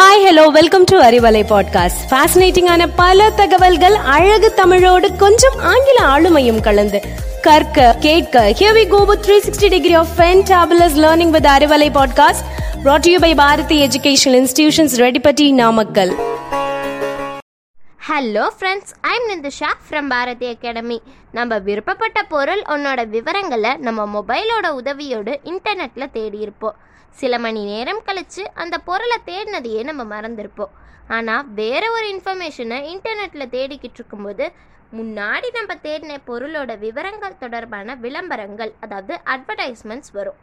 Hi hello welcome to Arivalai podcast ஃபேசினேட்டிங்கான பல தகவல்கள் அழகு தமிழோடு கொஞ்சம் ஆங்கில ஆளுமையும் கலந்து. கற்க கேட்க here we go with 360 degree of fantabulous learning with Arivalai podcast brought to you by Bharathi Educational Institutions Reddipatti Namakkal hello friends I'm Ninthisha from Bharathi Academy நம்ம விருப்பப்பட்ட பொருள் உன்னோட விவரங்களை நம்ம மொபைலோட உதவியோடு இன்டர்நெட்டில் தேடி இருப்போம் சில மணி நேரம் கழித்து அந்த பொருளை தேடினதையே நம்ம மறந்துருப்போம். ஆனால் வேற ஒரு இன்ஃபர்மேஷனை இன்டர்நெட்டில் தேடிக்கிட்டு இருக்கும்போது முன்னாடி நம்ம தேடின பொருளோட விவரங்கள் தொடர்பான விளம்பரங்கள் அதாவது அட்வர்டைஸ்மெண்ட்ஸ் வரும்.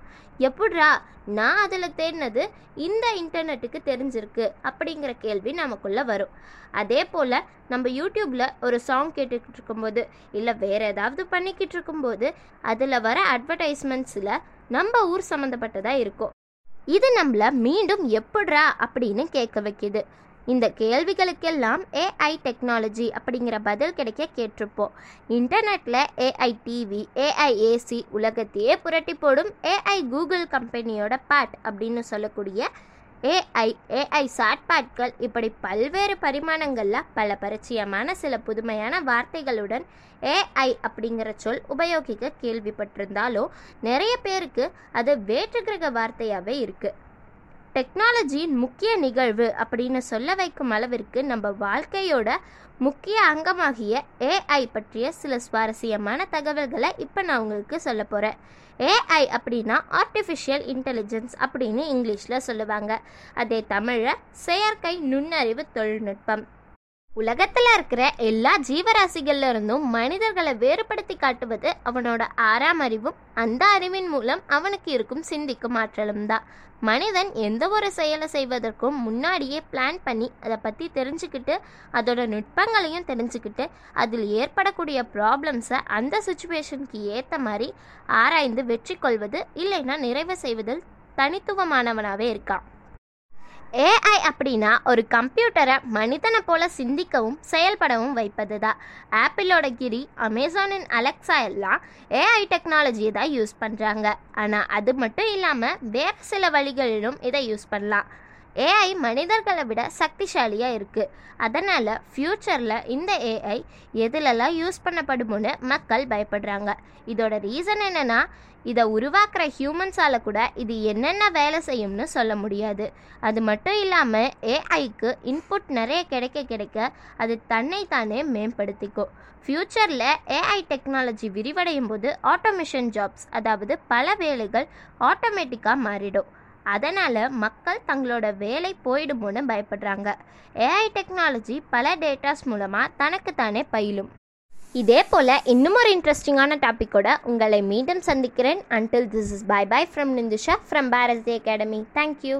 எப்படா நான் அதில் தேடினது இந்த இன்டர்நெட்டுக்கு தெரிஞ்சிருக்கு அப்படிங்கிற கேள்வி நமக்குள்ளே வரும். அதே போல் நம்ம யூடியூப்பில் ஒரு சாங் கேட்டுக்கிட்டு இருக்கும்போது இல்லை வேறு ஏதாவது பண்ணிக்கிட்டு இருக்கும்போது அதில் வர அட்வர்டைஸ்மெண்ட்ஸில் நம்ம ஊர் சம்மந்தப்பட்டதாக இருக்கும். இது நம்மளை மீண்டும் எப்படிரா அப்படின்னு கேட்க வைக்குது. இந்த கேள்விகளுக்கெல்லாம் ஏஐ டெக்னாலஜி அப்படிங்கிற பதில் கிடைக்க கேட்டிருப்போம். இன்டர்நெட்டில் ஏஐ டிவி ஏஐ ஏசி உலகத்தையே புரட்டி போடும் ஏஐ கூகுள் கம்பெனியோட பேட் அப்படின்னு சொல்லக்கூடிய ஏஐ ஏஐ சாட்பேட்கள் இப்படி பல்வேறு பரிமாணங்களில் பல பரிச்சயமான சில புதுமையான வார்த்தைகளுடன் ஏஐ அப்படிங்கிற சொல் உபயோகிக்க கேள்விப்பட்டிருந்தாலும் நிறைய பேருக்கு அது வேற்று கிரக வார்த்தையாகவே இருக்குது டெக்னாலஜியின் முக்கிய நிகழ்வு அப்படின்னு சொல்ல வைக்கும் அளவிற்கு நம்ம வாழ்க்கையோட முக்கிய அங்கமாகிய ஏஐ பற்றிய சில சுவாரஸ்யமான தகவல்களை இப்போ நான் உங்களுக்கு சொல்ல போகிறேன் ஏஐ அப்படின்னா ஆர்டிஃபிஷியல் இன்டெலிஜென்ஸ் அப்படின்னு இங்கிலீஷில் சொல்லுவாங்க. அதே தமிழில் செயற்கை நுண்ணறிவு தொழில்நுட்பம். உலகத்தில் இருக்கிற எல்லா ஜீவராசிகள்ல இருந்தும் மனிதர்களை வேறுபடுத்தி காட்டுவது அவனோட ஆறாம் அறிவும் அந்த அறிவின் மூலம் அவனுக்கு இருக்கும் சிந்திக்கும் ஆற்றலும் தான். மனிதன் எந்த ஒரு செயலை செய்வதற்கும் முன்னாடியே பிளான் பண்ணி அதை பற்றி தெரிஞ்சுக்கிட்டு அதோட நுட்பங்களையும் தெரிஞ்சுக்கிட்டு அதில் ஏற்படக்கூடிய ப்ராப்ளம்ஸை அந்த சுச்சுவேஷனுக்கு ஏற்ற மாதிரி ஆராய்ந்து வெற்றி கொள்வது இல்லைன்னா நிறைவு செய்வதில் தனித்துவமானவனாகவே இருக்கான். ஏஐ அப்படின்னா ஒரு கம்ப்யூட்டரை மனிதனை போல சிந்திக்கவும் செயல்படவும் வைப்பது தான் ஆப்பிளோட கிரி அமேசானின் அலெக்ஸா எல்லாம் ஏஐ டெக்னாலஜியை தான் யூஸ் பண்ணுறாங்க ஆனால் அது மட்டும் இல்லாமல் வேறு சில வழிகளிலும் இதை யூஸ் பண்ணலாம். ஏஐ மனிதர்களை விட சக்திசாலியாக இருக்குது அதனால் ஃப்யூச்சரில் இந்த ஏஐ எதுலெல்லாம் யூஸ் பண்ணப்படுமோன்னு மக்கள் பயப்படுறாங்க. இதோட ரீசன் என்னென்னா இதை உருவாக்குற ஹியூமன்ஸால் கூட இது என்னென்ன வேலை செய்யும்னு சொல்ல முடியாது. அது மட்டும் இல்லாமல் ஏஐக்கு இன்புட் நிறைய கிடைக்க கிடைக்க அது தன்னை தானே மேம்படுத்திக்கும். ஃப்யூச்சரில் ஏஐ டெக்னாலஜி விரிவடையும் போது ஆட்டோமேஷன் ஜாப்ஸ் அதாவது பல வேலைகள் ஆட்டோமேட்டிக்காக மாறிடும். அதனால் மக்கள் தங்களோட வேலை போயிடுமோன்னு பயப்படுறாங்க. ஏஐ டெக்னாலஜி பல டேட்டாஸ் மூலமாக தனக்குத்தானே பயிலும். இதே போல் இன்னும் ஒரு இன்ட்ரெஸ்டிங்கான டாப்பிக்கோட உங்களை மீண்டும் சந்திக்கிறேன். Until this is bye bye from Ninthusha from Bharathi Academy thank you